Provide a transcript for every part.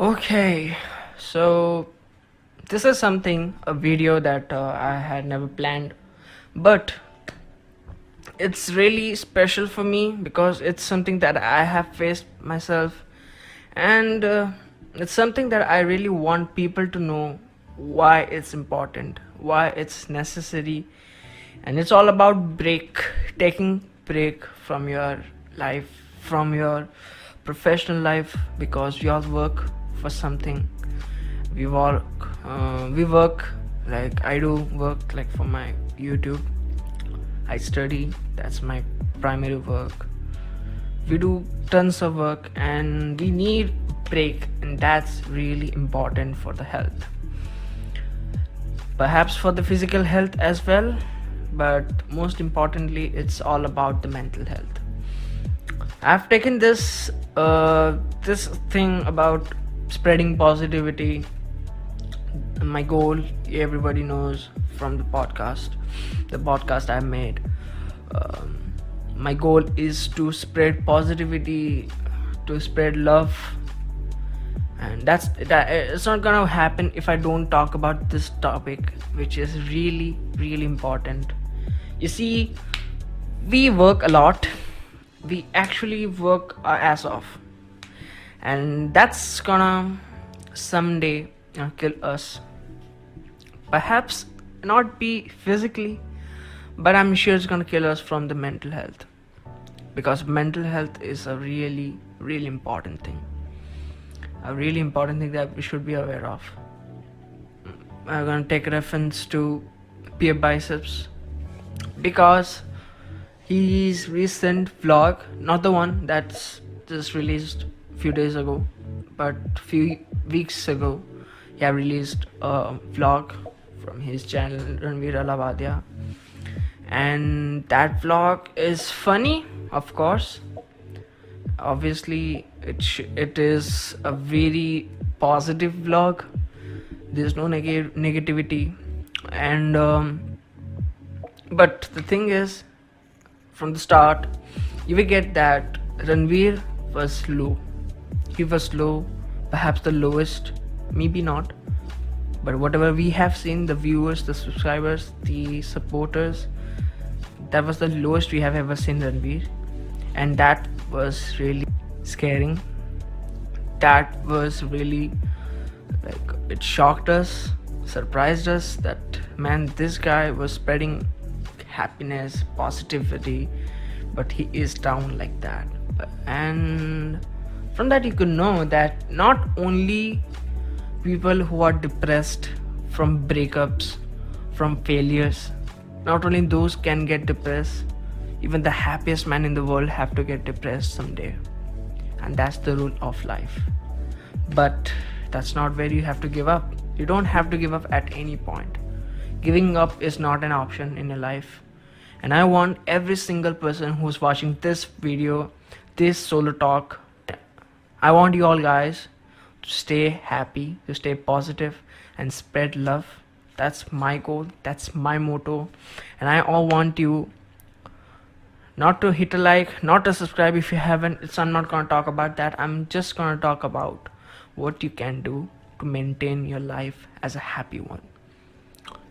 Okay, so this is something, a video that uh, I had never planned, but it's really special for me because it's something that I have faced myself, and uh, it's something that I really want people to know why it's important, why it's necessary, and it's all about break, taking break from your life, from your professional life, because we all work for something. We work, uh, we work like I do work like for my YouTube. I study. That's my primary work. We do tons of work, and we need break, and that's really important for the health. Perhaps for the physical health as well, but most importantly, it's all about the mental health. I've taken this uh, this thing about spreading positivity. My goal, everybody knows from the podcast, the podcast I've made. Um, my goal is to spread positivity, to spread love, and that's that. It's not gonna happen if I don't talk about this topic, which is really, really important. You see, we work a lot we actually work our ass off and that's gonna someday uh, kill us. Perhaps not be physically but i'm sure it's gonna kill us from the mental health. Because mental health is a really really important thing. A really important thing that we should be aware of. I'm gonna take reference to BeerBiceps. Because his recent vlog not the one that's just released few days ago but few weeks ago he have released a vlog from his channel Ranveer Allahbadia. And that vlog is funny of course. Obviously it sh- it is a very positive vlog. There's no neg- negativity. And um, but the thing is from the start, you will get that Ranveer was low. He was low, perhaps the lowest, maybe not. But whatever we have seen, the viewers, the subscribers, the supporters, that was the lowest we have ever seen Ranveer. And that was really scaring. That was really like it shocked us, surprised us that man, this guy was spreading happiness, positivity, but he is down like that. And from that, you could know that not only people who are depressed from breakups, from failures, not only those can get depressed, even the happiest man in the world have to get depressed someday. And that's the rule of life. But that's not where you have to give up. You don't have to give up at any point giving up is not an option in your life and i want every single person who's watching this video this solo talk i want you all guys to stay happy to stay positive and spread love. That's my goal that's my motto. And i all want you not to hit a like not to subscribe if you haven't. It's i'm not going to talk about that. I'm just going to talk about what you can do to maintain your life as a happy one.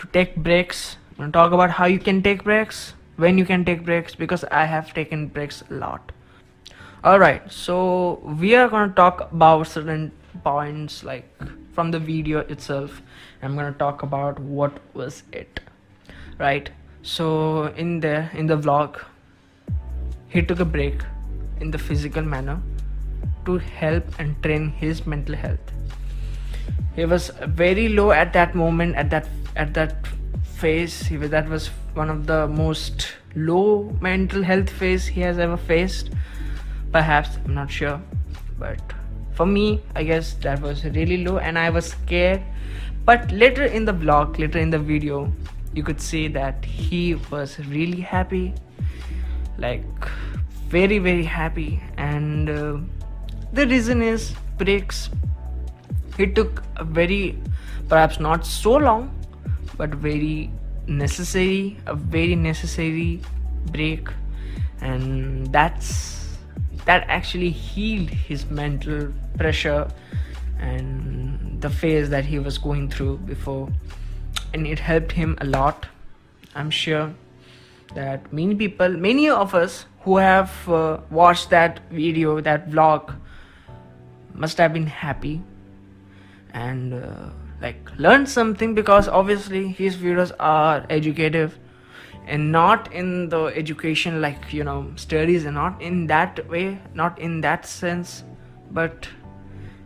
To take breaks. I'm gonna talk about how you can take breaks, when you can take breaks, because I have taken breaks a lot. Alright, so we are gonna talk about certain points like from the video itself. I'm gonna talk about what was it. Right? So in there in the vlog, he took a break in the physical manner to help and train his mental health. He was very low at that moment at that at that phase he, that was one of the most low mental health phase he has ever faced perhaps i'm not sure. But for me i guess that was really low and i was scared. But later in the vlog later in the video you could see that he was really happy. Like very very happy. And uh, the reason is breaks. He took a very perhaps not so long but very necessary a very necessary break. And that's that actually healed his mental pressure and the phase that he was going through before. And it helped him a lot i'm sure that many people many of us who have uh, watched that video that vlog must have been happy and uh, like learned something because obviously his videos are educative and not in the education like you know studies and not in that way not in that sense but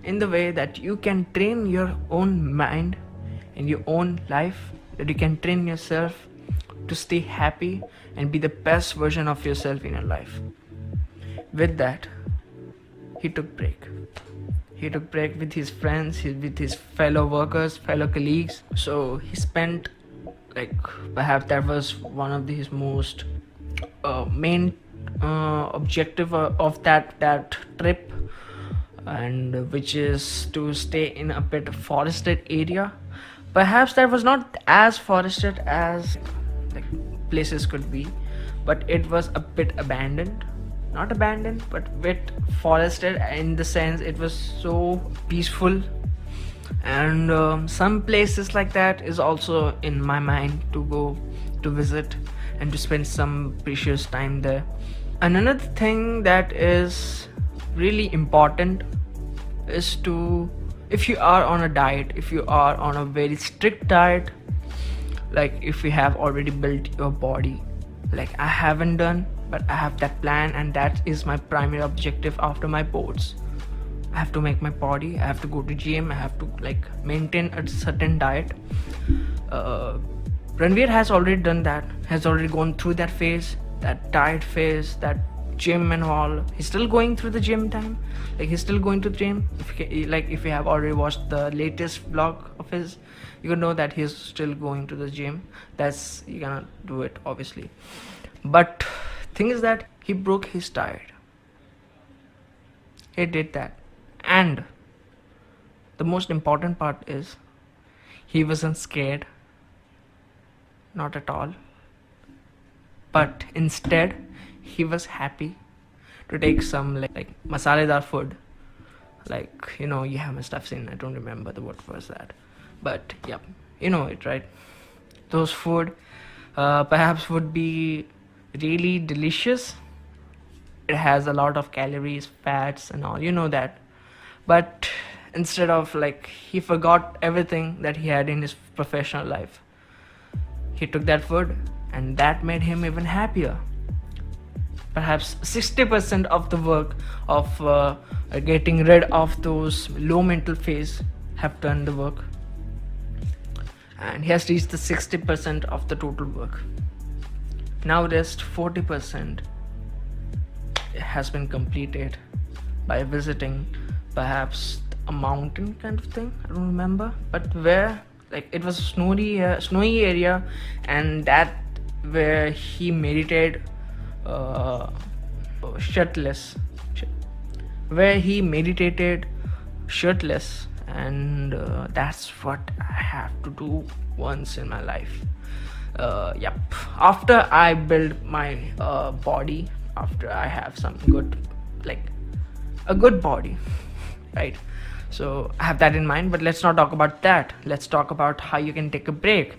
in the way that you can train your own mind and your own life that you can train yourself to stay happy and be the best version of yourself in your life. With that he took break. He took break with his friends with his fellow workers fellow colleagues. So he spent like perhaps that was one of his most uh, main uh, objective uh, of that that trip and which is to stay in a bit forested area. Perhaps that was not as forested as like places could be but it was a bit abandoned. Not abandoned but bit forested in the sense it was so peaceful and um, some places like that is also in my mind to go to visit and to spend some precious time there. Another thing that is really important is to if you are on a diet if you are on a very strict diet like if you have already built your body like i haven't done but i have that plan and that is my primary objective after my boards I have to make my body. I have to go to gym. I have to like maintain a certain diet. Uh, Ranveer has already done that. Has already gone through that phase, that diet phase, that gym and all. He's still going through the gym time. Like he's still going to the gym. If like if you have already watched the latest vlog of his, you know that he's still going to the gym. That's you cannot do it obviously. But thing is that he broke his diet. He did that and the most important part is he wasn't scared. Not at all. But instead he was happy to take some like, like masaledar food. Like you know you have my stuff seen. I don't remember the word was that. But yeah you know it right? Those food uh, perhaps would be really delicious. It has a lot of calories fats and all. You know that but instead of like he forgot everything that he had in his professional life. He took that food and that made him even happier. Perhaps 60% of the work of uh, getting rid of those low mental phase have done the work. And he has reached the 60% of the total work. Now rest 40% has been completed by visiting perhaps a mountain kind of thing i don't remember. But where like it was a snowy uh, snowy area and that where he meditated uh, shirtless. Where he meditated shirtless and uh, that's what i have to do once in my life. Uh, yep. After i build my uh, body after i have some good like a good body right? So I have that in mind but let's not talk about that. Let's talk about how you can take a break.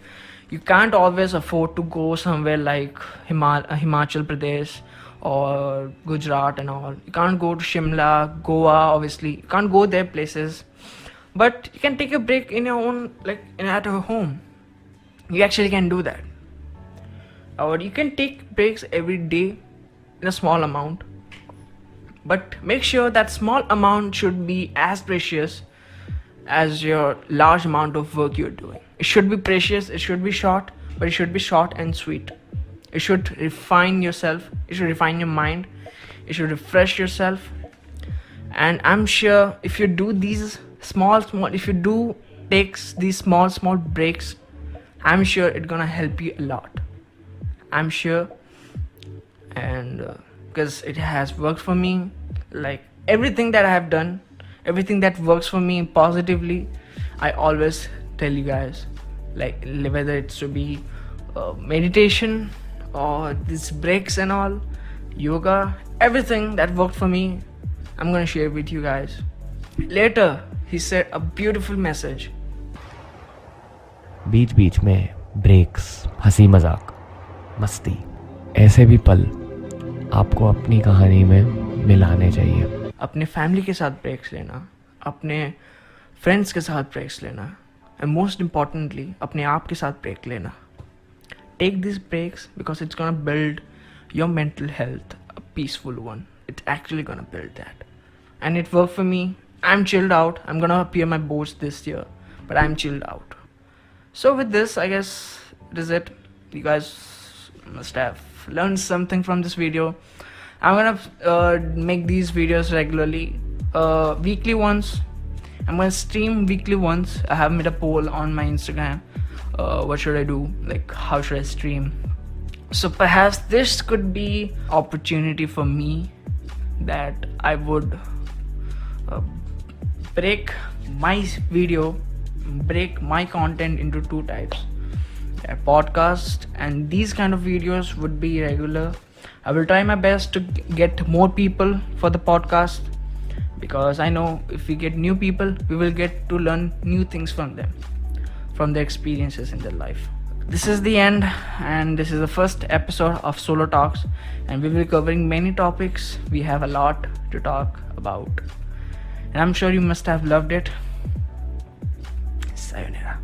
You can't always afford to go somewhere like Himal- himachal pradesh or gujarat and all. You can't go to shimla goa obviously. You can't go there places. But you can take a break in your own like in at your home. You actually can do that. Or you can take breaks every day in a small amount but make sure that small amount should be as precious as your large amount of work you're doing. It should be precious it should be short but it should be short and sweet. It should refine yourself it should refine your mind it should refresh yourself. And i'm sure if you do these small small if you do takes these small small breaks i'm sure it's gonna help you a lot. I'm sure. And uh, because it has worked for me like everything that i have done everything that works for me positively i always tell you guys like whether it's to be uh, meditation or these breaks and all yoga everything that worked for me i'm gonna share with you guys later he said a beautiful message बीच बीच में breaks हंसी मजाक मस्ती ऐसे भी पल आपको अपनी कहानी में मिलाने चाहिए अपने फैमिली के साथ ब्रेक्स लेना अपने फ्रेंड्स के साथ ब्रेक्स लेना एंड मोस्ट इम्पॉर्टेंटली अपने आप के साथ ब्रेक लेना take this breaks because it's gonna build your mental health a peaceful one it's actually gonna build that and it worked for me. I'm chilled out. I'm gonna appear my boards this year, but I'm chilled out. So with this, I guess it is it. You guys must have learned something from this video. I'm gonna uh, make these videos regularly, uh, weekly ones. I'm gonna stream weekly once. I have made a poll on my Instagram. Uh, what should I do? Like, how should I stream? So perhaps this could be opportunity for me that I would uh, break my video break my content into two types a podcast and these kind of videos would be regular i will try my best to get more people for the podcast because i know if we get new people we will get to learn new things from them from their experiences in their life this is the end and this is the first episode of solo talks and we will be covering many topics we have a lot to talk about and I'm sure you must have loved it. Sayonara.